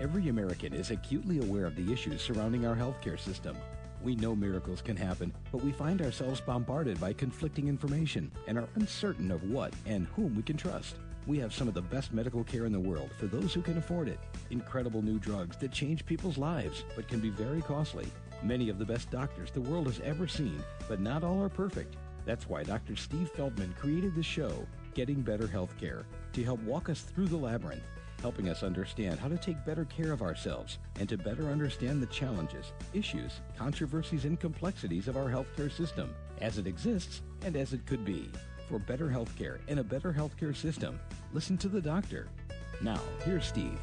Every American is acutely aware of the issues surrounding our healthcare system. We know miracles can happen, but we find ourselves bombarded by conflicting information and are uncertain of what and whom we can trust. We have some of the best medical care in the world for those who can afford it. Incredible new drugs that change people's lives, but can be very costly. Many of the best doctors the world has ever seen, but not all are perfect. That's why Dr. Steve Feldman created the show, Getting Better Healthcare, to help walk us through the labyrinth helping us understand how to take better care of ourselves and to better understand the challenges, issues, controversies, and complexities of our healthcare system as it exists and as it could be. For better healthcare and a better healthcare system, listen to the doctor. Now, here's Steve.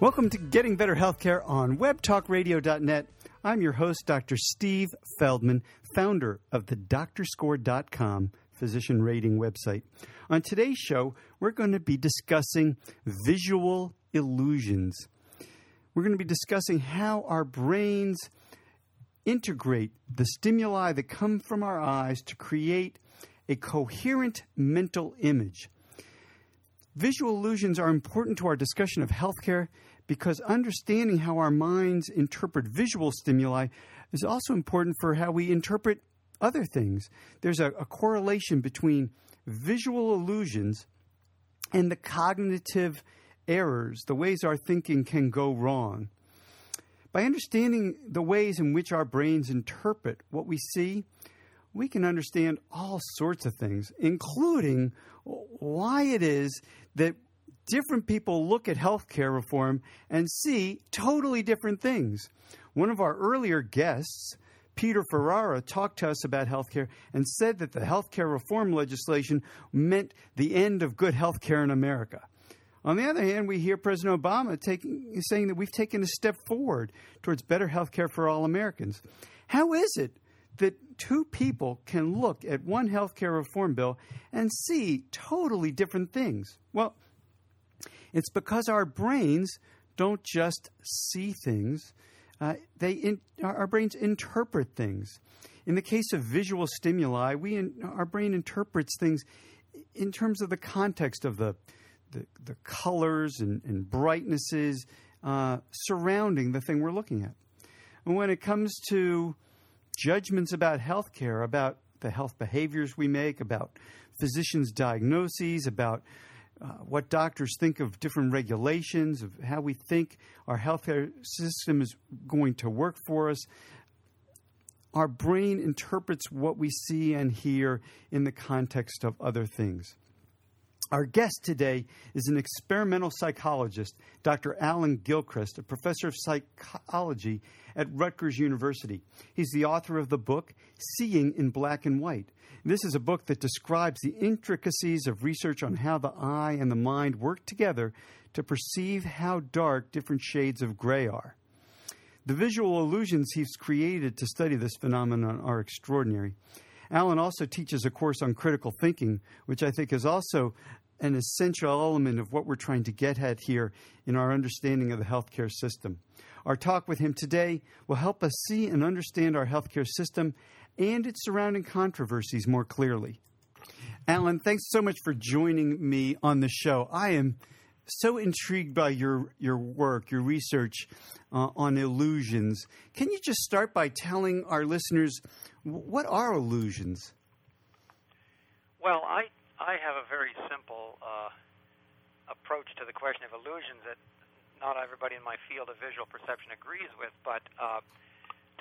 Welcome to Getting Better Healthcare on WebTalkRadio.net. I'm your host, Dr. Steve Feldman, founder of the DoctorScore.com physician rating website. On today's show, we're going to be discussing visual illusions. We're going to be discussing how our brains integrate the stimuli that come from our eyes to create a coherent mental image. Visual illusions are important to our discussion of healthcare because understanding how our minds interpret visual stimuli is also important for how we interpret other things. There's a, a correlation between visual illusions and the cognitive errors, the ways our thinking can go wrong. By understanding the ways in which our brains interpret what we see, we can understand all sorts of things, including why it is that different people look at healthcare reform and see totally different things. One of our earlier guests Peter Ferrara talked to us about healthcare and said that the healthcare reform legislation meant the end of good healthcare in America. On the other hand, we hear President Obama taking, saying that we've taken a step forward towards better health care for all Americans. How is it that two people can look at one health care reform bill and see totally different things? Well, it's because our brains don't just see things, uh, they in, our brains interpret things. In the case of visual stimuli, we in, our brain interprets things in terms of the context of the the, the colors and, and brightnesses uh, surrounding the thing we're looking at. And when it comes to judgments about healthcare, about the health behaviors we make, about physicians' diagnoses, about uh, what doctors think of different regulations, of how we think our healthcare system is going to work for us. Our brain interprets what we see and hear in the context of other things. Our guest today is an experimental psychologist, Dr. Alan Gilchrist, a professor of psychology at Rutgers University. He's the author of the book Seeing in Black and White this is a book that describes the intricacies of research on how the eye and the mind work together to perceive how dark different shades of gray are. The visual illusions he's created to study this phenomenon are extraordinary. Alan also teaches a course on critical thinking, which I think is also an essential element of what we're trying to get at here in our understanding of the healthcare system. Our talk with him today will help us see and understand our healthcare system and its surrounding controversies more clearly. Alan, thanks so much for joining me on the show. I am so intrigued by your, your work, your research uh, on illusions. Can you just start by telling our listeners what are illusions? Well, I, I have a very simple uh, approach to the question of illusions that not everybody in my field of visual perception agrees with, but uh,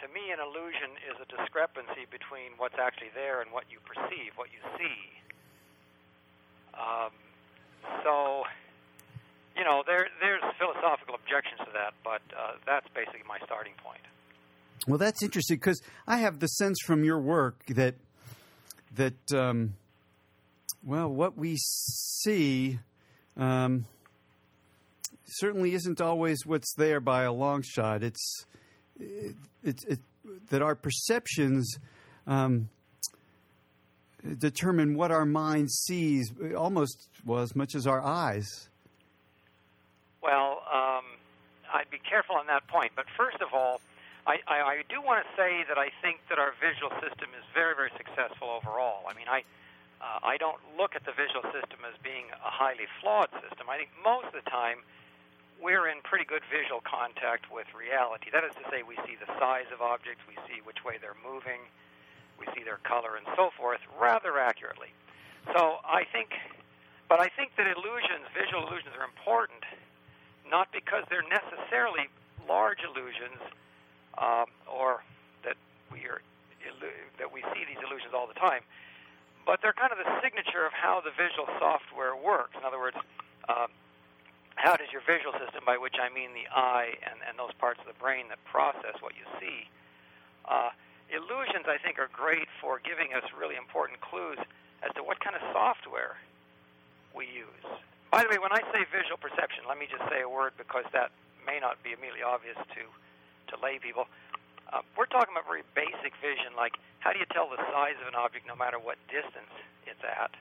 to me, an illusion is a discrepancy between what's actually there and what you perceive, what you see. Um, so, you know, there there's philosophical objections to that, but uh, that's basically my starting point. Well, that's interesting because I have the sense from your work that that um, well, what we see um, certainly isn't always what's there by a long shot. It's it, it, that our perceptions um, determine what our mind sees almost well as much as our eyes. Well, um, I'd be careful on that point. But first of all, I, I, I do want to say that I think that our visual system is very, very successful overall. I mean, I, uh, I don't look at the visual system as being a highly flawed system. I think most of the time we're in pretty good visual contact with reality. That is to say, we see the size of objects, we see which way they're moving, we see their color, and so forth, rather accurately. So I think, but I think that illusions, visual illusions, are important, not because they're necessarily large illusions, um, or that we are that we see these illusions all the time but they're kind of the signature of how the visual software works. In other words, uh, how does your visual system, by which I mean the eye and, and those parts of the brain that process what you see, uh, illusions, I think, are great for giving us really important clues as to what kind of software we use. By the way, when I say visual perception, let me just say a word because that may not be immediately obvious to, to lay people. Uh, we're talking about very basic vision, like how do you tell the size of an object no matter what distance it's at?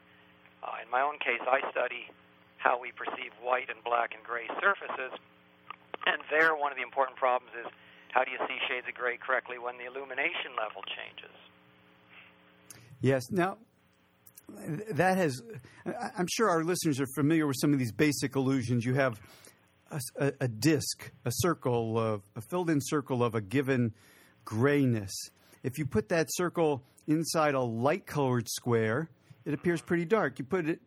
Uh, in my own case, I study how we perceive white and black and gray surfaces, and there one of the important problems is how do you see shades of gray correctly when the illumination level changes? Yes. Now, that has, I'm sure our listeners are familiar with some of these basic illusions. You have a, a, a disk, a circle, of, a filled in circle of a given grayness. If you put that circle inside a light colored square, it appears pretty dark. You put it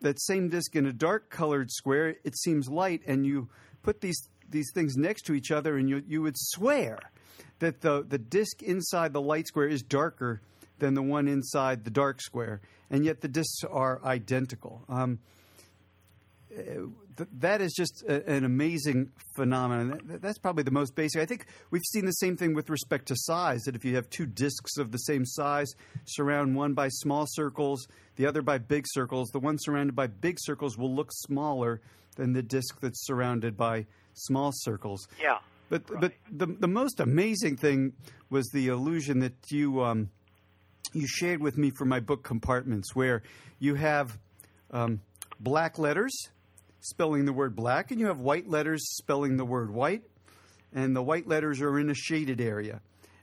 that same disk in a dark colored square, it seems light, and you put these these things next to each other, and you you would swear that the the disk inside the light square is darker than the one inside the dark square, and yet the disks are identical. Um, that is just a, an amazing phenomenon. That's probably the most basic. I think we've seen the same thing with respect to size. That if you have two disks of the same size, surround one by small circles, the other by big circles, the one surrounded by big circles will look smaller than the disk that's surrounded by small circles. Yeah. But right. but the the most amazing thing was the illusion that you um, you shared with me for my book Compartments, where you have um, black letters spelling the word black, and you have white letters spelling the word white, and the white letters are in a shaded area.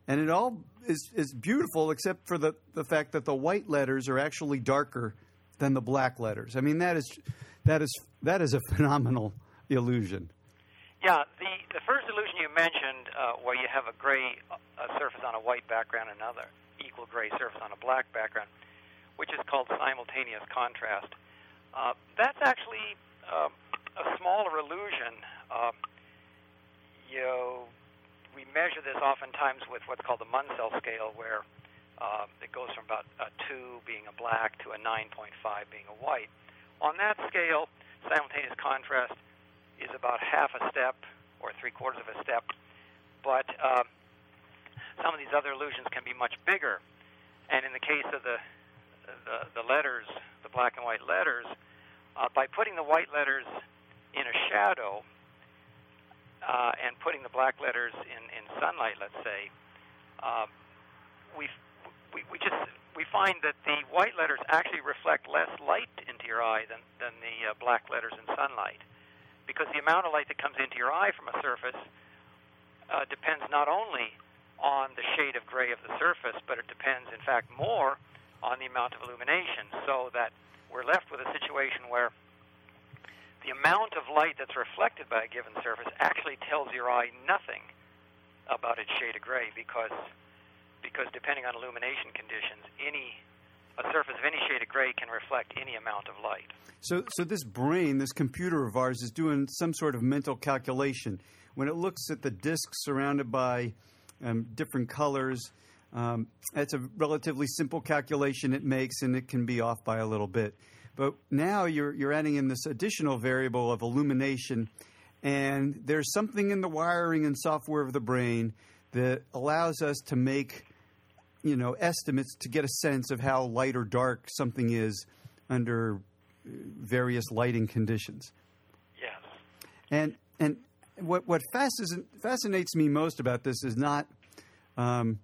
And it all is, is beautiful except for the, the fact that the white letters are actually darker than the black letters. I mean, that is, that is, that is a phenomenal illusion. Yeah, the, the first illusion you mentioned, uh, where you have a gray uh, surface on a white background, another equal gray surface on a black background, which is called simultaneous contrast. Uh, that's actually uh, a smaller illusion. Uh, you know, we measure this oftentimes with what's called the Munsell scale, where uh, it goes from about a 2 being a black to a 9.5 being a white. On that scale, simultaneous contrast is about half a step or three quarters of a step, but uh, some of these other illusions can be much bigger. And in the case of the the, the letters, the black and white letters, uh, by putting the white letters in a shadow uh, and putting the black letters in, in sunlight, let's say, uh, we, we, we just we find that the white letters actually reflect less light into your eye than, than the uh, black letters in sunlight. Because the amount of light that comes into your eye from a surface uh, depends not only on the shade of gray of the surface, but it depends, in fact, more on the amount of illumination. So that we're left with a situation where the amount of light that's reflected by a given surface actually tells your eye nothing about its shade of gray because because depending on illumination conditions, any a surface of any shade of gray can reflect any amount of light. So, so this brain, this computer of ours, is doing some sort of mental calculation. When it looks at the disk surrounded by um, different colors, um, it's a relatively simple calculation it makes, and it can be off by a little bit. But now you're, you're adding in this additional variable of illumination, and there's something in the wiring and software of the brain that allows us to make you know estimates to get a sense of how light or dark something is under various lighting conditions. Yes. And and what what fascinates me most about this is not um,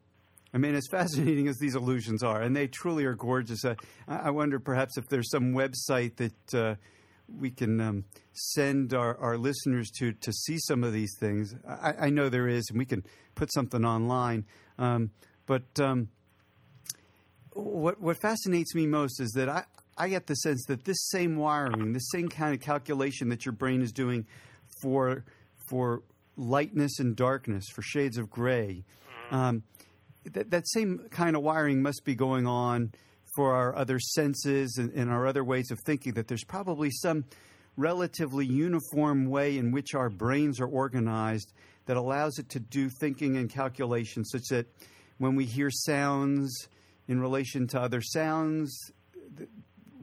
I mean, as fascinating as these illusions are, and they truly are gorgeous. Uh, I wonder perhaps if there's some website that uh, we can um, send our, our listeners to to see some of these things. I, I know there is, and we can put something online. Um, but um, what what fascinates me most is that I I get the sense that this same wiring, this same kind of calculation that your brain is doing for for lightness and darkness, for shades of gray, um, that that same kind of wiring must be going on for our other senses and, and our other ways of thinking. That there's probably some relatively uniform way in which our brains are organized that allows it to do thinking and calculation such that when we hear sounds in relation to other sounds,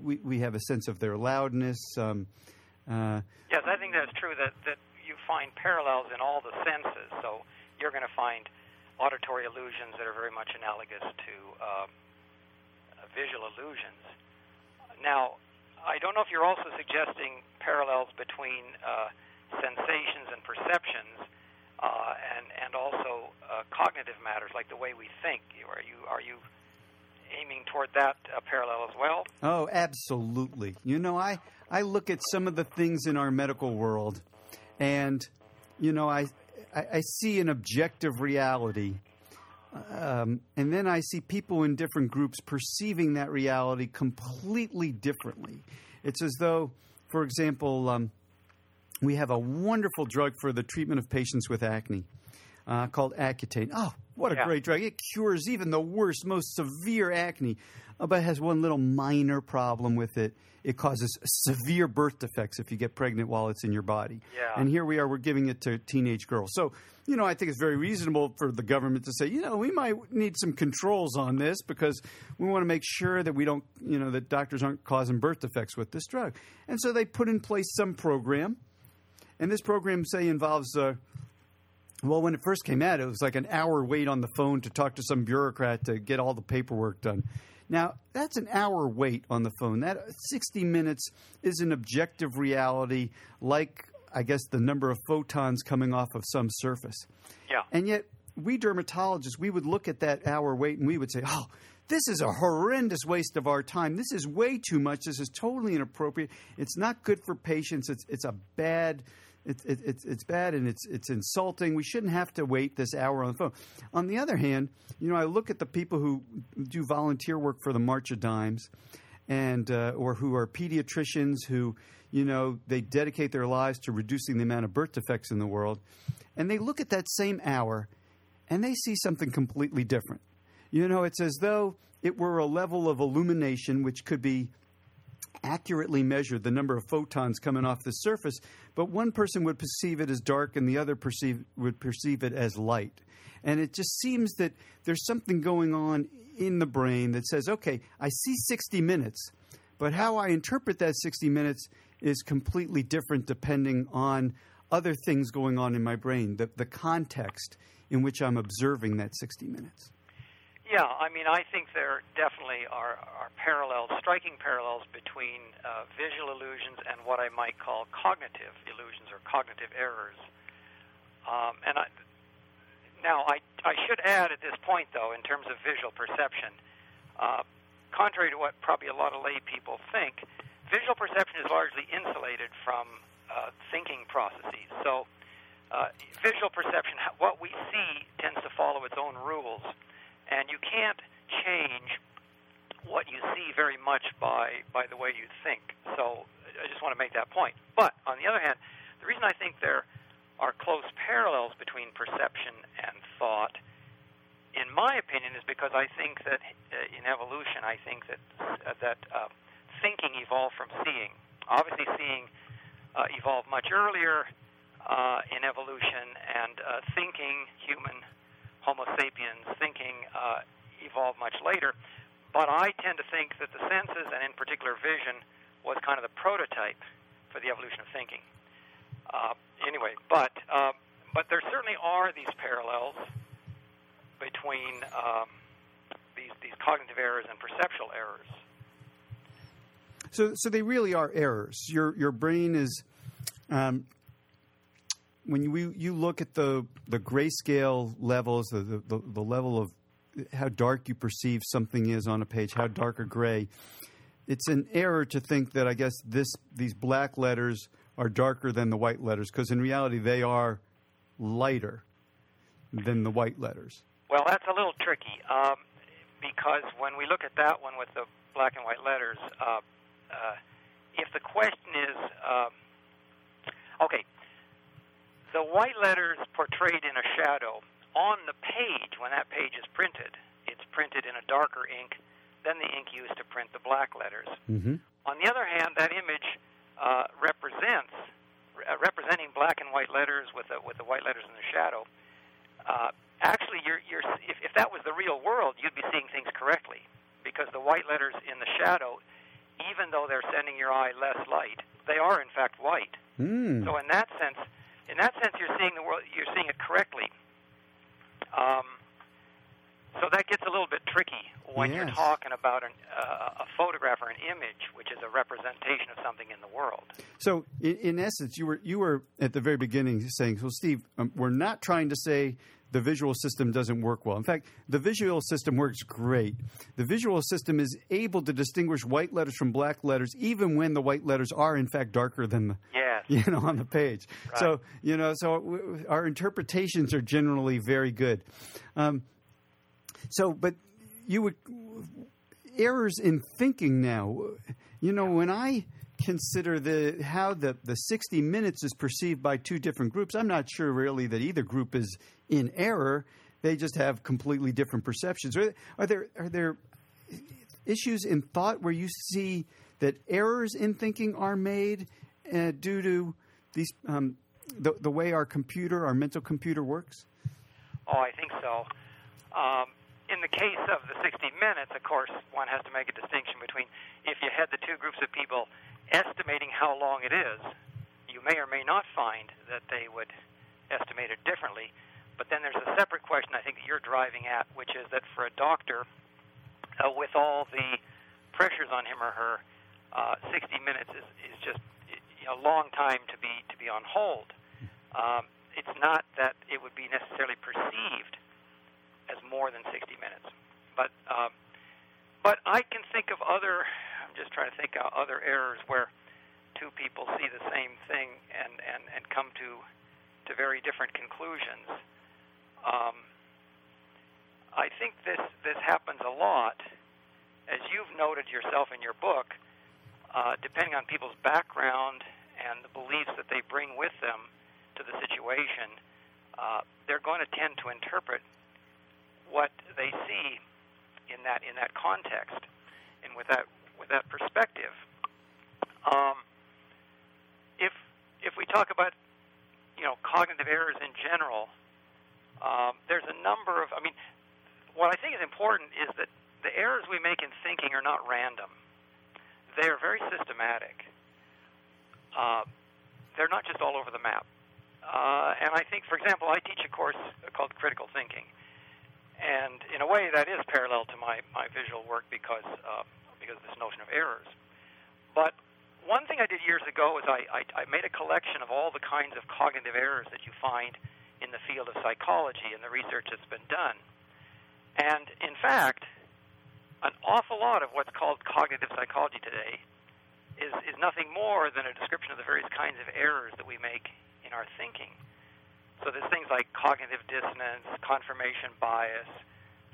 we, we have a sense of their loudness. Um, uh, yes, I think that's true. That that you find parallels in all the senses. So you're going to find auditory illusions that are very much analogous to uh, visual illusions. Now, I don't know if you're also suggesting parallels between uh, sensations and perceptions, uh, and and also uh, cognitive matters like the way we think. Are you are you aiming toward that uh, parallel as well? Oh, absolutely. You know, I I look at some of the things in our medical world, and you know, I I, I see an objective reality. Um, and then I see people in different groups perceiving that reality completely differently. It's as though, for example, um, we have a wonderful drug for the treatment of patients with acne uh, called Accutane. Oh, what a yeah. great drug. It cures even the worst, most severe acne, uh, but it has one little minor problem with it. It causes severe birth defects if you get pregnant while it's in your body. Yeah. And here we are, we're giving it to teenage girls. So, you know, I think it's very reasonable for the government to say, you know, we might need some controls on this because we want to make sure that we don't, you know, that doctors aren't causing birth defects with this drug. And so they put in place some program. And this program, say, involves uh, well, when it first came out, it was like an hour wait on the phone to talk to some bureaucrat to get all the paperwork done. Now, that's an hour wait on the phone. That 60 minutes is an objective reality, like, I guess, the number of photons coming off of some surface. Yeah. And yet, we dermatologists, we would look at that hour wait and we would say, oh, this is a horrendous waste of our time. This is way too much. This is totally inappropriate. It's not good for patients. It's, it's a bad it's it's it's bad and it's it's insulting. We shouldn't have to wait this hour on the phone. On the other hand, you know, I look at the people who do volunteer work for the March of Dimes, and uh, or who are pediatricians who, you know, they dedicate their lives to reducing the amount of birth defects in the world, and they look at that same hour, and they see something completely different. You know, it's as though it were a level of illumination which could be accurately measure the number of photons coming off the surface, but one person would perceive it as dark and the other perceive, would perceive it as light. And it just seems that there's something going on in the brain that says, okay, I see 60 minutes, but how I interpret that 60 minutes is completely different depending on other things going on in my brain, the, the context in which I'm observing that 60 minutes. Yeah, I mean, I think there definitely are, are parallels, striking parallels between uh, visual illusions and what I might call cognitive illusions or cognitive errors. Um, and I, now, I, I should add at this point, though, in terms of visual perception, uh, contrary to what probably a lot of lay people think, visual perception is largely insulated from uh, thinking processes. So, uh, visual perception, what we see, tends to follow its own rules and you can't change what you see very much by by the way you think. So I just want to make that point. But on the other hand, the reason I think there are close parallels between perception and thought, in my opinion, is because I think that uh, in evolution, I think that uh, that uh, thinking evolved from seeing. Obviously, seeing uh, evolved much earlier uh, in evolution, and uh, thinking, human Homo sapiens thinking uh, evolved much later. But I tend to think that the senses, and in particular vision, was kind of the prototype for the evolution of thinking. Uh, anyway, but uh, but there certainly are these parallels between um, these these cognitive errors and perceptual errors. So, so they really are errors. Your your brain is um, when you you look at the the grayscale levels, the, the, the level of how dark you perceive something is on a page, how dark or gray, it's an error to think that I guess this these black letters are darker than the white letters because in reality they are lighter than the white letters. Well, that's a little tricky. Um, because when we look at that one with the black and white letters, uh, uh, if the question is, uh, okay, the white letters portrayed in a shadow on the page when that page is printed, it's printed in a darker ink than the ink used to print the black letters. Mm-hmm. On the other hand, that image uh, represents uh, representing black and white letters with the, with the white letters in the shadow. Uh, actually, you're, you're, if, if that was the real world, you'd be seeing things correctly because the white letters in the shadow, even though they're sending your eye less light, they are in fact white. Mm. So in that sense, in that sense, you're seeing the world, you're seeing it correctly. Um, so that gets a little bit tricky when you're talking about an, uh, a photograph or an image, which is a representation of something in the world. So, in, in essence, you were you were at the very beginning saying, "So, Steve, um, we're not trying to say the visual system doesn't work well. In fact, the visual system works great. The visual system is able to distinguish white letters from black letters, even when the white letters are in fact darker than the Yes. you know on the page. Right. So, you know, so our interpretations are generally very good. Um, so, but you would errors in thinking now. You know, when I consider the how the the 60 minutes is perceived by two different groups, I'm not sure really that either group is in error. They just have completely different perceptions. Are, are there are there issues in thought where you see that errors in thinking are made uh, due to these um, the the way our computer, our mental computer works? Oh, I think so. Um, in the case of the 60 minutes, of course, one has to make a distinction between if you had the two groups of people estimating how long it is, you may or may not find that they would estimate it differently. But then there's a separate question I think that you're driving at, which is that for a doctor, uh, with all the pressures on him or her, uh, 60 minutes is, is just a long time to be to be on hold. Um, it's not that it would be necessarily perceived as more than 60 minutes, but um, but I can think of other. Just trying to think of other errors where two people see the same thing and and and come to to very different conclusions. Um, I think this this happens a lot, as you've noted yourself in your book. Uh, depending on people's background and the beliefs that they bring with them to the situation, uh, they're going to tend to interpret what they see in that in that context and with that with that perspective. Um, if if we talk about you know cognitive errors in general, um, there's a number of. I mean, what I think is important is that the errors we make in thinking are not random. They are very systematic. Uh, they're not just all over the map. Uh, and I think, for example, I teach a course called Critical Thinking, and in a way that is parallel to my, my visual work because uh, because of this notion of errors. But one thing I did years ago is I, I, I made a collection of all the kinds of cognitive errors that you find in the field of psychology and the research that's been done. And in fact, an awful lot of what's called cognitive psychology today is, is nothing more than a description of the various kinds of errors that we make in our thinking. So there's things like cognitive dissonance, confirmation bias,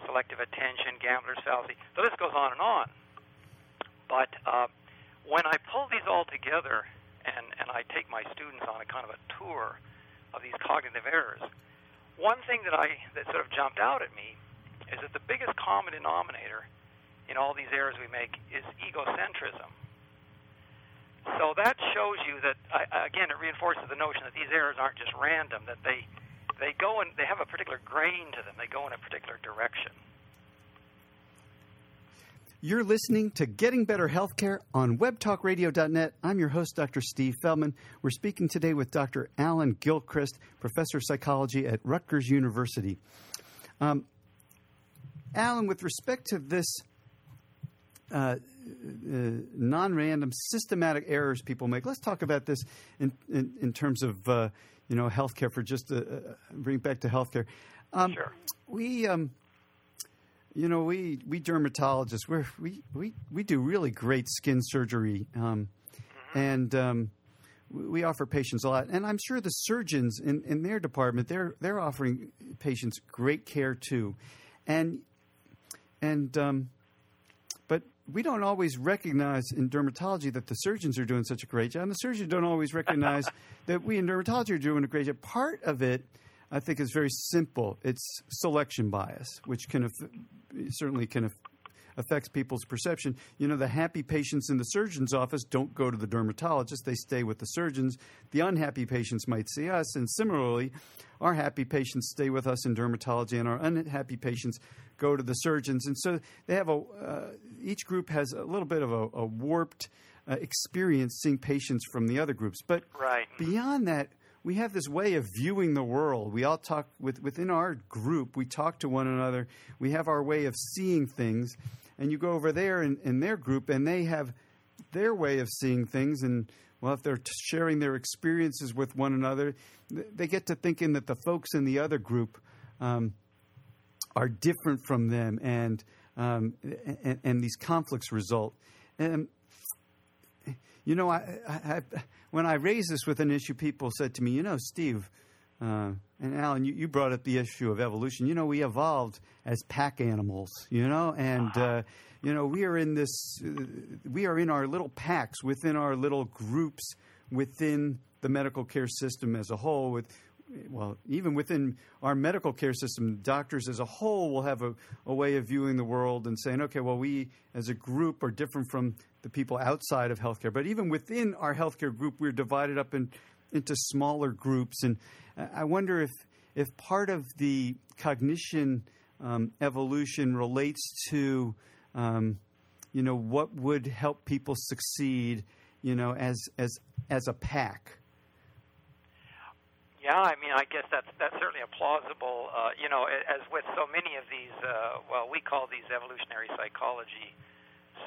selective attention, gambler's fallacy. The list goes on and on. But uh, when I pull these all together and, and I take my students on a kind of a tour of these cognitive errors, one thing that I that sort of jumped out at me is that the biggest common denominator in all these errors we make is egocentrism. So that shows you that again, it reinforces the notion that these errors aren't just random; that they they go and they have a particular grain to them. They go in a particular direction. You're listening to Getting Better Healthcare on webtalkradio.net. I'm your host, Dr. Steve Feldman. We're speaking today with Dr. Alan Gilchrist, professor of psychology at Rutgers University. Um, Alan, with respect to this uh, uh, non-random systematic errors people make, let's talk about this in, in, in terms of uh, you know healthcare for just uh, bring it back to healthcare. Um, Sure. We um, you know, we we dermatologists we're, we we we do really great skin surgery, um, and um, we we offer patients a lot. And I'm sure the surgeons in, in their department they're they're offering patients great care too. And and um, but we don't always recognize in dermatology that the surgeons are doing such a great job. And the surgeons don't always recognize that we in dermatology are doing a great job. Part of it, I think, is very simple. It's selection bias, which can certainly can affects people's perception. You know, the happy patients in the surgeon's office don't go to the dermatologist, they stay with the surgeons. The unhappy patients might see us, and similarly, our happy patients stay with us in dermatology, and our unhappy patients go to the surgeons. And so they have a, uh, each group has a little bit of a, a warped uh, experience seeing patients from the other groups. But right. beyond that, we have this way of viewing the world. We all talk with, within our group. We talk to one another. We have our way of seeing things, and you go over there in, in their group, and they have their way of seeing things. And well, if they're sharing their experiences with one another, they get to thinking that the folks in the other group um, are different from them, and, um, and, and these conflicts result. And you know, I, I, when I raised this with an issue, people said to me, you know, Steve uh, and Alan, you, you, brought up the issue of evolution. You know, we evolved as pack animals, you know, and, uh, you know, we are in this, uh, we are in our little packs within our little groups within the medical care system as a whole with well, even within our medical care system, doctors as a whole will have a, a, way of viewing the world and saying, okay, well, we as a group are different from the people outside of healthcare. But even within our healthcare group, we're divided up in, into smaller groups. And I wonder if, if part of the cognition um, evolution relates to, um, you know, what would help people succeed, you know, as, as, as a pack. Yeah, I mean, I guess that's that's certainly a plausible. Uh, you know, as with so many of these, uh, well, we call these evolutionary psychology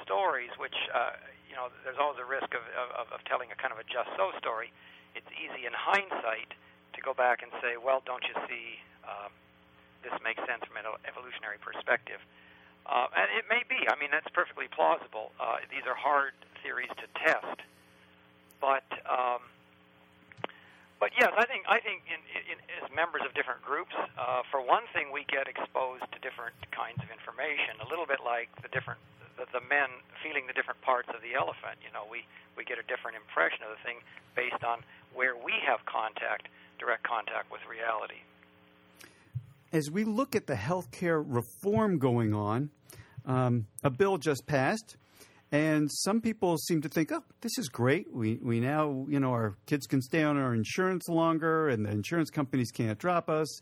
stories, which uh, you know, there's always a risk of, of of telling a kind of a just so story. It's easy in hindsight to go back and say, well, don't you see? Um, this makes sense from an evolutionary perspective. Uh, and it may be. I mean, that's perfectly plausible. Uh, these are hard theories to test, but. Um, but yes, I think I think in, in, as members of different groups, uh, for one thing, we get exposed to different kinds of information. A little bit like the different the, the men feeling the different parts of the elephant. You know, we we get a different impression of the thing based on where we have contact, direct contact with reality. As we look at the healthcare reform going on, um, a bill just passed and some people seem to think, oh, this is great. We, we now, you know, our kids can stay on our insurance longer and the insurance companies can't drop us.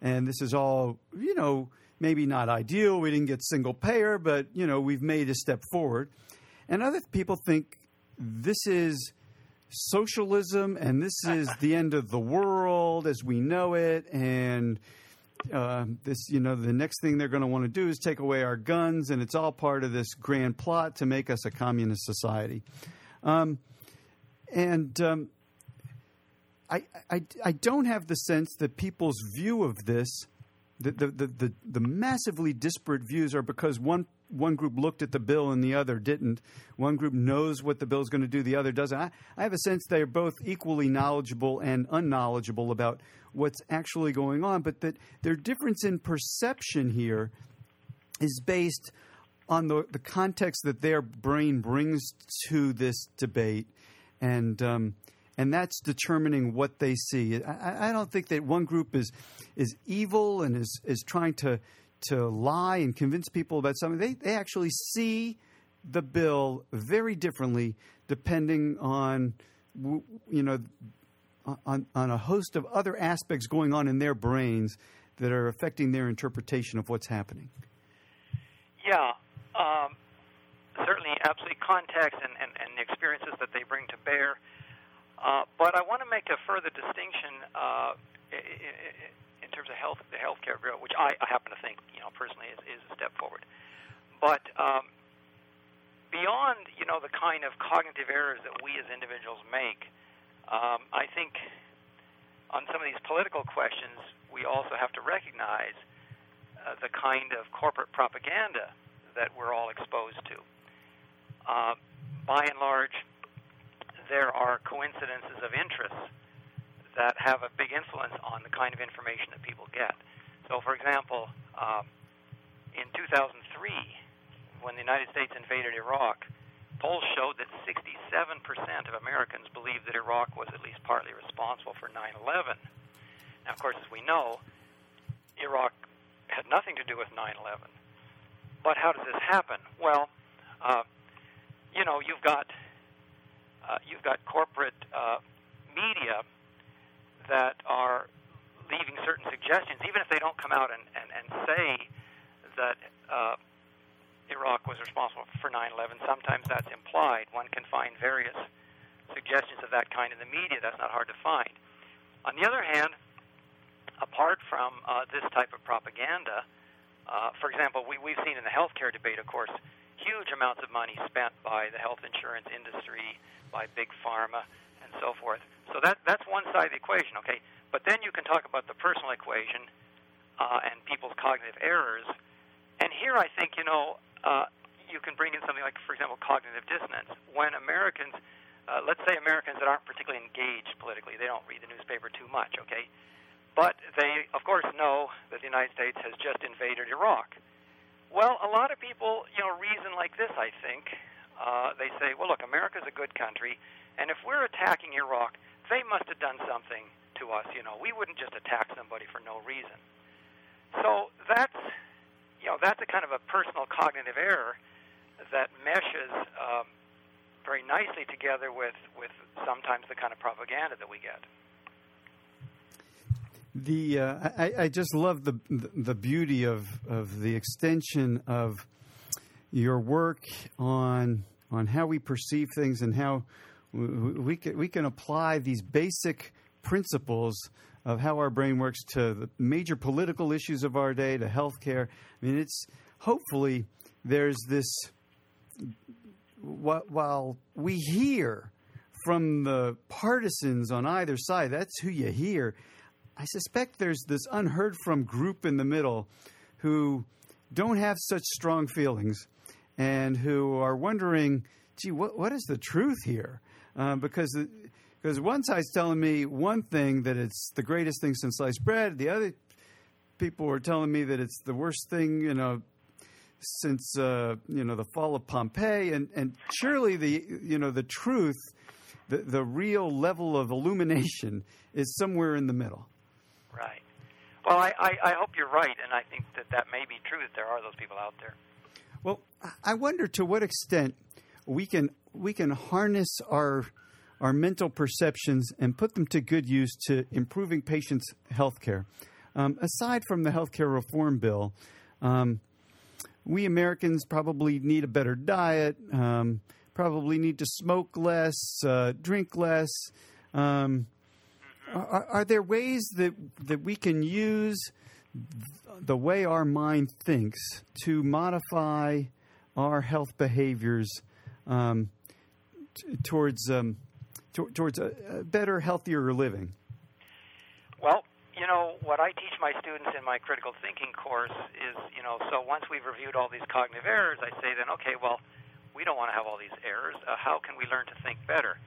And this is all, you know, maybe not ideal. We didn't get single payer, but, you know, we've made a step forward. And other people think this is socialism and this is the end of the world as we know it. And, uh, this, you know, the next thing they're going to want to do is take away our guns, and it's all part of this grand plot to make us a communist society. Um, and um, I, I, I don't have the sense that people's view of this, the, the, the, the, the massively disparate views, are because one one group looked at the bill and the other didn't. One group knows what the bill is going to do, the other doesn't. I, I have a sense they're both equally knowledgeable and unknowledgeable about what's actually going on, but that their difference in perception here is based on the, the context that their brain brings to this debate. And, um, and that's determining what they see. I, I, don't think that one group is is evil and is is trying to to lie and convince people about something. They, they actually see the bill very differently depending on, you know, on, on a host of other aspects going on in their brains that are affecting their interpretation of what's happening. Yeah, um, certainly, absolutely context and, and, and the experiences that they bring to bear. Uh, but I want to make a further distinction uh, in terms of health, the healthcare bill, which I, I happen to think, you know, personally is, is a step forward. But um, beyond, you know, the kind of cognitive errors that we as individuals make, um, I think on some of these political questions, we also have to recognize uh, the kind of corporate propaganda that we're all exposed to. Uh, by and large, there are coincidences of interest that have a big influence on the kind of information that people get. So, for example, um, in 2003, when the United States invaded Iraq, polls showed that 67% of Americans believed that Iraq was at least partly responsible for 9 11. Now, of course, as we know, Iraq had nothing to do with 9 11. But how does this happen? Well, uh, you know, you've got uh, you've got corporate uh, media that are leaving certain suggestions, even if they don't come out and, and, and say that uh, Iraq was responsible for 9 11. Sometimes that's implied. One can find various suggestions of that kind in the media. That's not hard to find. On the other hand, apart from uh, this type of propaganda, uh, for example, we, we've seen in the healthcare debate, of course, huge amounts of money spent by the health insurance industry, by big pharma, and so forth. So that that's one side of the equation, okay? But then you can talk about the personal equation uh, and people's cognitive errors. And here I think, you know, uh, you can bring in something like, for example, cognitive dissonance. When Americans, uh, let's say Americans that aren't particularly engaged politically, they don't read the newspaper too much, okay? But they, of course, know that the United States has just invaded Iraq. Well, a lot of people, you know, reason like this, I think. Uh, they say, well, look, America's a good country, and if we're attacking Iraq, they must have done something to us. You know, we wouldn't just attack somebody for no reason. So that's you know, that's a kind of a personal cognitive error that meshes um, very nicely together with, with sometimes the kind of propaganda that we get. The uh, I, I, just love the the beauty of of the extension of your work on on how we perceive things and how we can we can apply these basic principles of how our brain works to the major political issues of our day, to healthcare. I mean, it's hopefully there's this. While we hear from the partisans on either side, that's who you hear. I suspect there's this unheard from group in the middle who don't have such strong feelings and who are wondering, gee, what, what is the truth here? Uh, because because one side's telling me one thing that it's the greatest thing since sliced bread. The other people are telling me that it's the worst thing, you know, since uh, you know the fall of Pompeii. And and surely the you know the truth, the the real level of illumination is somewhere in the middle. Right. Well, I, I, I hope you're right, and I think that that may be true. That there are those people out there. Well, I wonder to what extent we can we can harness our our mental perceptions and put them to good use to improving patients' health care. Um, aside from the health care reform bill, um, we Americans probably need a better diet, um, probably need to smoke less, uh, drink less. Um, are, are, there ways that, that we can use the way our mind thinks to modify our health behaviors um, t- towards um, to, towards a, a better, healthier living? Well, you know, what I teach my students in my critical thinking course is, you know, so once we've reviewed all these cognitive errors, I say then, okay, well, we don't want to have all these errors. Uh, how can we learn to think better?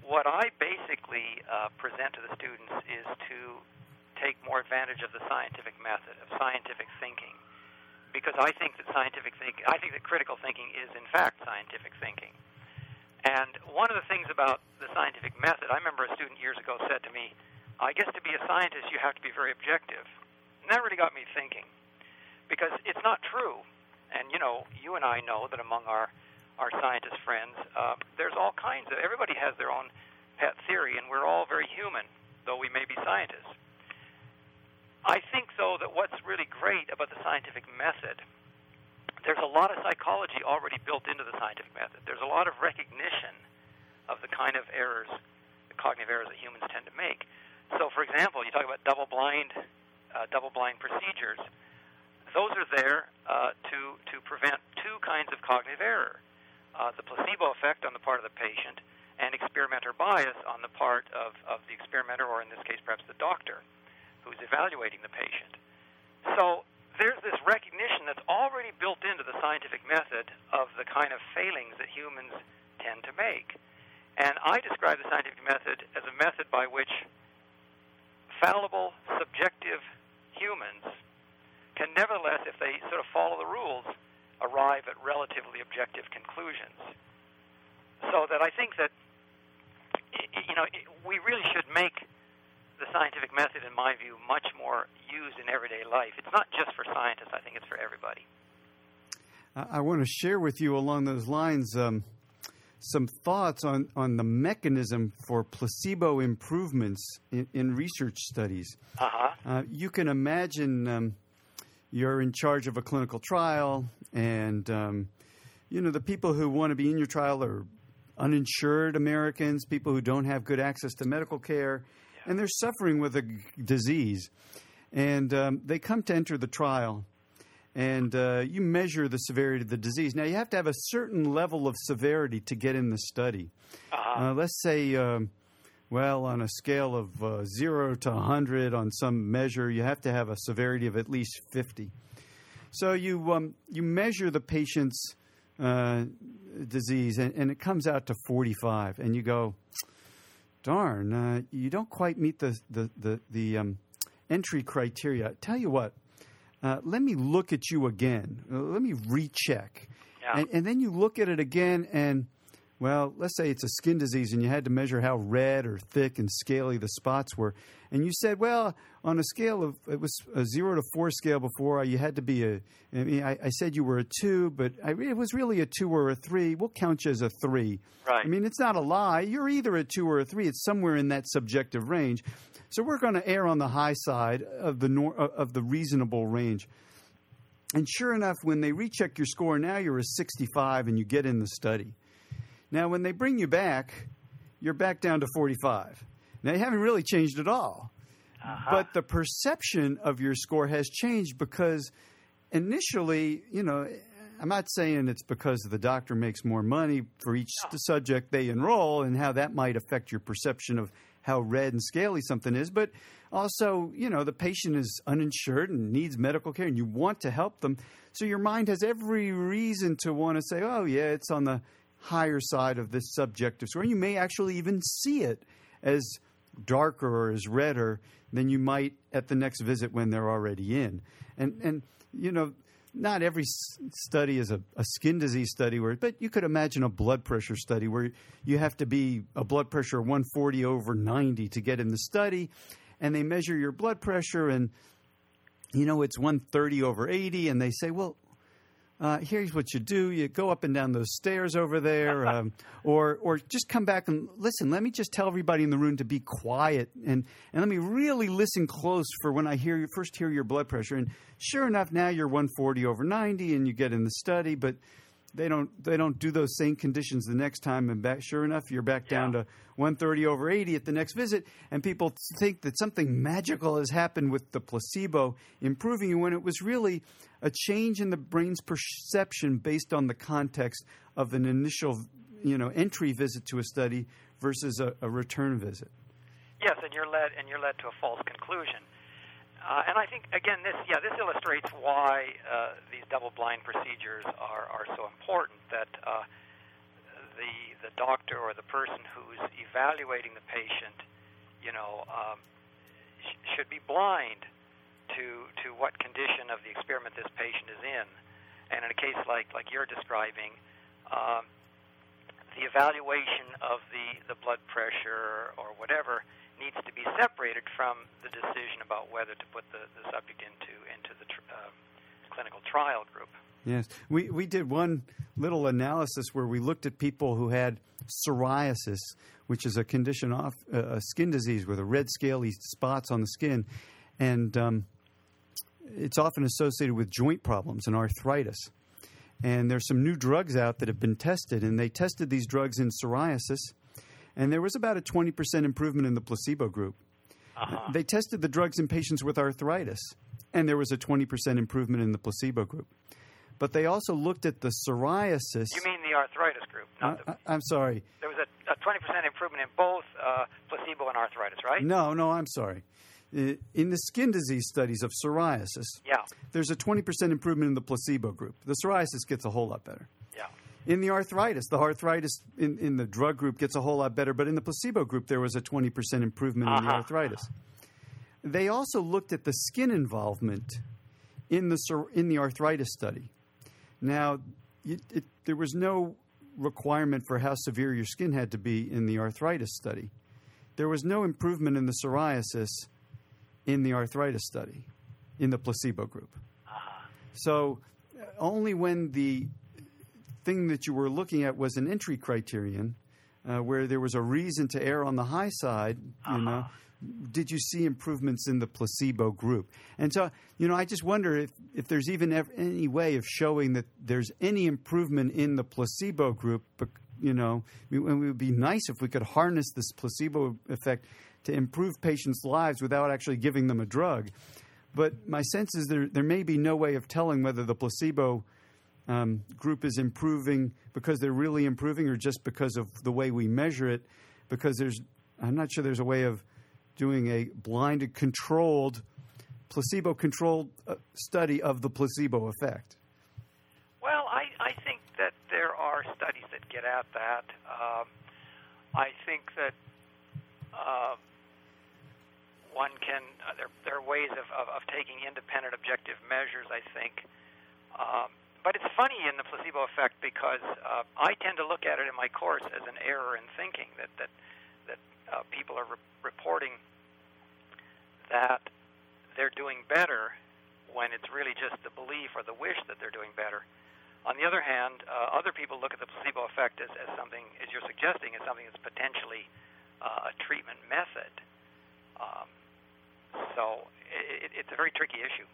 What I basically uh, present to the students is to take more advantage of the scientific method, of scientific thinking. Because I think that scientific thinking, I think that critical thinking is in fact scientific thinking. And one of the things about the scientific method, I remember a student years ago said to me, I guess to be a scientist, you have to be very objective. And that really got me thinking. Because it's not true. And, you know, you and I know that among our, our scientist friends, uh, there's all kinds of, everybody has their own pet theory, and we're all very human, though we may be scientists. I think, though, that what's really great about the scientific method there's a lot of psychology already built into the scientific method. There's a lot of recognition of the kind of errors, the cognitive errors that humans tend to make. So, for example, you talk about double-blind, uh, double-blind procedures. Those are there uh, to to prevent two kinds of cognitive error: uh, the placebo effect on the part of the patient, and experimenter bias on the part of, of the experimenter, or in this case, perhaps the doctor, who's evaluating the patient. So there's this recognition that's already built into the scientific method of the kind of failings that humans tend to make. And I describe the scientific method as a method by which fallible, subjective humans can nevertheless, if they sort of follow the rules, arrive at relatively objective conclusions. So that I think that you know we really should make the scientific method, in my view, much more used in everyday life. It's not just for scientists. I think it's for everybody. I want to share with you along those lines um, some thoughts on, on the mechanism for placebo improvements in, in research studies. Uh-huh. Uh, you can imagine um, you're in charge of a clinical trial, and um, you know the people who want to be in your trial are uninsured Americans, people who don't have good access to medical care. And they're suffering with a g- disease, and um, they come to enter the trial and uh, you measure the severity of the disease. Now, you have to have a certain level of severity to get in the study. Uh-huh. Uh, let's say, um, well, on a scale of uh, 0 to 100 on some measure, you have to have a severity of at least 50. So you, um, you measure the patient's uh, disease, and, and, it comes out to 45, and you go, darn, uh, you don't quite meet the, the, the, the um, entry criteria. Tell you what, uh, let me look at you again. Uh, let me recheck. Yeah. And, and, then you look at it again, and, well, let's say it's a skin disease and you had to measure how red or thick and scaly the spots were. And you said, well, on a scale of, it was a zero to four scale before, uh, you had to be a, I mean, I, I said you were a two, but I, it was really a two or a three. We'll count you as a three. Right. I mean, it's not a lie. You're either a two or a three. It's somewhere in that subjective range. So we're going to err on the high side of the nor- uh, of the reasonable range. And sure enough, when they recheck your score, now you're a 65 and you get in the study. Now, when they bring you back, you're back down to 45. Now, you haven't really changed at all. Uh-huh. But the perception of your score has changed because initially, you know, I'm not saying it's because the doctor makes more money for each no. subject they enroll and how that might affect your perception of how red and scaly something is, but also, you know, the patient is uninsured and needs medical care and you want to help them. So your mind has every reason to want to say, oh, yeah, it's on the higher side of this subjective score. You may actually even see it as darker or as redder than you might at the next visit when they're already in. And, mm-hmm. and you know, not every study is a, a, skin disease study, where, but you could imagine a blood pressure study where you have to be a blood pressure of 140 over 90 to get in the study, and they measure your blood pressure, and you know it's 130 over 80, and they say, well, uh, here's what you do: you go up and down those stairs over there, um, or or just come back and listen. Let me just tell everybody in the room to be quiet and and let me really listen close for when I hear you first hear your blood pressure. And sure enough, now you're 140 over 90, and you get in the study, but they don't they don't do those same conditions the next time and back sure enough you're back down to 130 over 80 at the next visit and people think that something magical has happened with the placebo improving you when it was really a change in the brain's perception based on the context of an initial you know entry visit to a study versus a, a return visit. Yes and you're led and you're led to a false conclusion uh, and I think again, this yeah, this illustrates why uh, these double-blind procedures are, are so important. That uh, the the doctor or the person who's evaluating the patient, you know, um, sh- should be blind to to what condition of the experiment this patient is in. And in a case like like you're describing, um, the evaluation of the the blood pressure or whatever needs to be separated from the decision about whether to put the, the subject into into the tr- uh, clinical trial group. Yes, we we did one little analysis where we looked at people who had psoriasis, which is a condition of uh, a skin disease with a red scaly spots on the skin, and um, it's often associated with joint problems and arthritis. And there's some new drugs out that have been tested, and they tested these drugs in psoriasis and there was about a 20% improvement in the placebo group. Uh-huh. They tested the drugs in patients with arthritis, and there was a 20% improvement in the placebo group. But they also looked at the psoriasis. You mean the arthritis group? Not uh, the, I'm sorry. There was a, a 20% improvement in both uh, placebo and arthritis, right? No, no, I'm sorry. In the skin disease studies of psoriasis, yeah. there's a 20% improvement in the placebo group. The psoriasis gets a whole lot better. Yeah. In the arthritis, the arthritis in, in the drug group gets a whole lot better, but in the placebo group, there was a 20% improvement uh-huh. in the arthritis. They also looked at the skin involvement in the in the arthritis study. Now, it, it, there was no requirement for how severe your skin had to be in the arthritis study. There was no improvement in the psoriasis in the arthritis study, in the placebo group. So, uh, only when the thing that you were looking at was an entry criterion, uh, where there was a reason to err on the high side, you uh-huh. know, did you see improvements in the placebo group? And so, you know, I just wonder if, if there's even any way of showing that there's any improvement in the placebo group. But, you know, it would be nice if we could harness this placebo effect to improve patients' lives without actually giving them a drug. But my sense is there, there may be no way of telling whether the placebo um, group is improving because they're really improving or just because of the way we measure it. Because there's, I'm not sure there's a way of doing a blinded, controlled, placebo controlled uh, study of the placebo effect? Well, I, I think that there are studies that get at that. Um, I think that uh, one can, uh, there, there are ways of, of, of taking independent objective measures, I think. Um, but it's funny in the placebo effect because uh, I tend to look at it in my course as an error in thinking that, that that uh, people are re- reporting that they're doing better when it's really just the belief or the wish that they're doing better. On the other hand, uh, other people look at the placebo effect as, as something, as you're suggesting, as something that's potentially uh, a treatment method. Um, so it, it's a very tricky issue.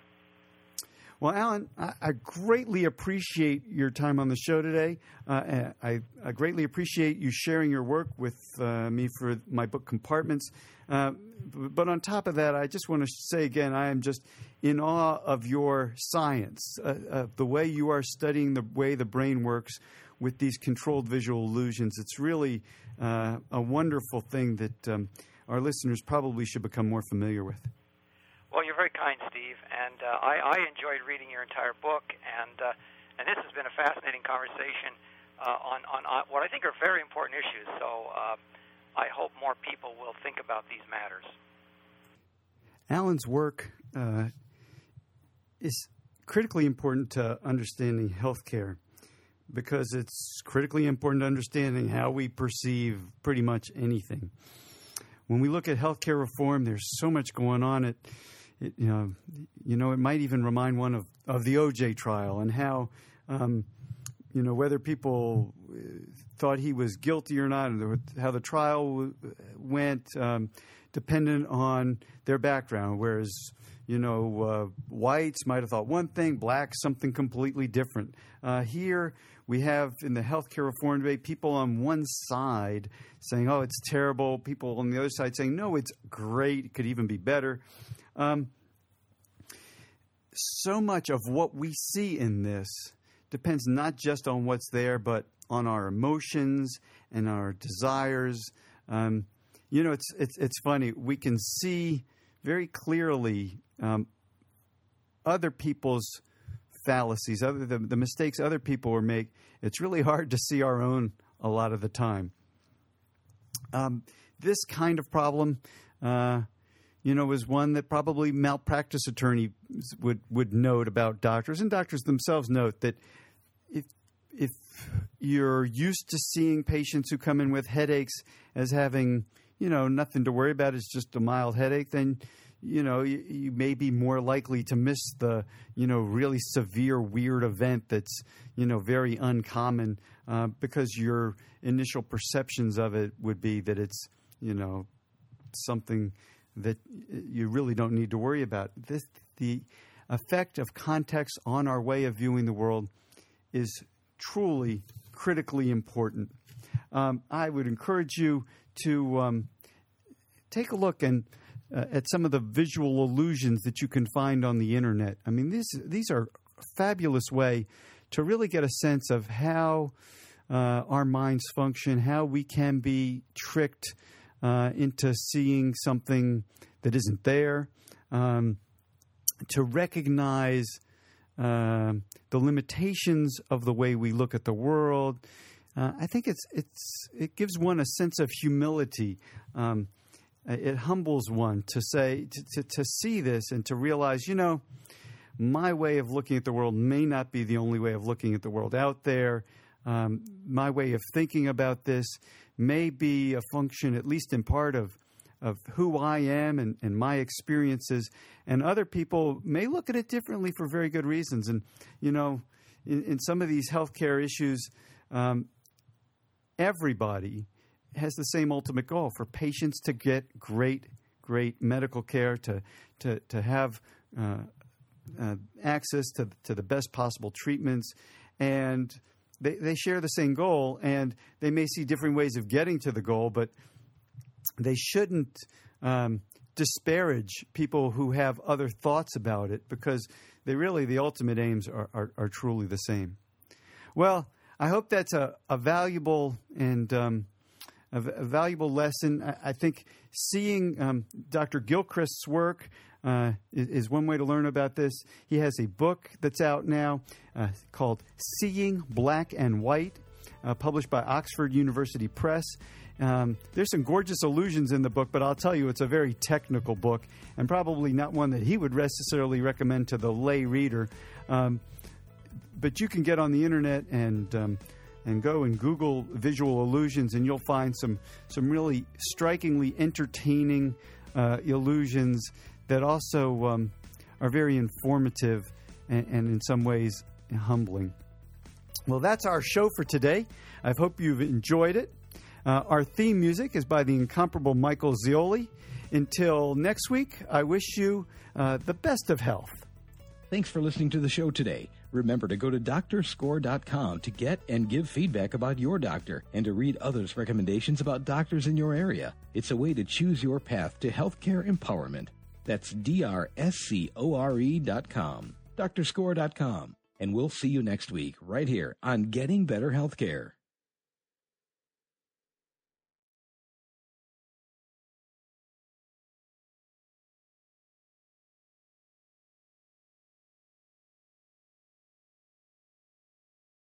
Well, Alan, I, I, greatly appreciate your time on the show today. Uh, I, I, greatly appreciate you sharing your work with uh, me for my book Compartments. Uh, but on top of that, I just want to say again, I am just in awe of your science, uh, the way you are studying the way the brain works with these controlled visual illusions. It's really uh, a wonderful thing that um, our listeners probably should become more familiar with. Well, you're very kind, Steve, and uh, I, I, enjoyed reading your entire book, and uh, and this has been a fascinating conversation uh, on, on, on what I think are very important issues. So uh, I hope more people will think about these matters. Alan's work uh, is critically important to understanding healthcare because it's critically important to understanding how we perceive pretty much anything. When we look at healthcare reform, there's so much going on. It, it you know, you know, it might even remind one of, of the OJ trial and how, um, you know, whether people thought he was guilty or not, and how the trial went, um, dependent on their background. Whereas, you know, uh, whites might have thought one thing, blacks something completely different. Uh, here, we have in the healthcare reform debate people on one side saying, "Oh, it's terrible." People on the other side saying, "No, it's great. It could even be better." Um, so much of what we see in this depends not just on what's there, but on our emotions and our desires. Um, you know, it's, it's, it's funny. We can see very clearly um, other people's fallacies, other the, the mistakes other people make. It's really hard to see our own a lot of the time. Um, this kind of problem, uh, you know, is one that probably malpractice attorneys would would note about doctors, and doctors themselves note that if if you're used to seeing patients who come in with headaches as having, you know, nothing to worry about, it's just a mild headache, then you know you, you, may be more likely to miss the you know really severe weird event that's you know very uncommon uh, because your initial perceptions of it would be that it's you know something that you really don't need to worry about. This the effect of context on our way of viewing the world is truly critically important. Um, I would encourage you to um, take a look and uh, at some of the visual illusions that you can find on the internet. I mean, these these are a fabulous way to really get a sense of how uh, our minds function, how we can be tricked uh, into seeing something that isn't there, um, to recognize uh, the limitations of the way we look at the world. Uh, I think it's it's it gives one a sense of humility. Um, it humbles one to say to, to, to see this and to realize, you know, my way of looking at the world may not be the only way of looking at the world out there. Um, my way of thinking about this may be a function, at least in part, of of who I am and, and my experiences, and other people may look at it differently for very good reasons. And you know, in, in some of these healthcare issues, um, everybody has the same ultimate goal for patients to get great, great medical care, to to to have uh, uh, access to to the best possible treatments, and they they share the same goal, and they may see different ways of getting to the goal, but they shouldn't um, disparage people who have other thoughts about it because they really the ultimate aims are, are, are truly the same. Well, I hope that's a, a valuable and um, a, a, valuable lesson. I, I think seeing um, Dr. Gilchrist's work uh, is, is, one way to learn about this. He has a book that's out now uh, called Seeing Black and White, uh, published by Oxford University Press. Um, there's some gorgeous illusions in the book, but I'll tell you, it's a very technical book and probably not one that he would necessarily recommend to the lay reader. Um, but you can get on the internet and um, and go and Google visual illusions, and you'll find some some really strikingly entertaining uh, illusions that also um, are very informative and, and in some ways humbling. Well, that's our show for today. I hope you've enjoyed it. Uh, our theme music is by the incomparable Michael Zioli. Until next week, I wish you uh, the best of health. Thanks for listening to the show today. Remember to go to doctorscore.com to get and give feedback about your doctor and to read others' recommendations about doctors in your area. It's a way to choose your path to healthcare empowerment. That's D-R-S-C-O-R-E.com, doctorscore.com. And we'll see you next week right here on Getting Better Healthcare.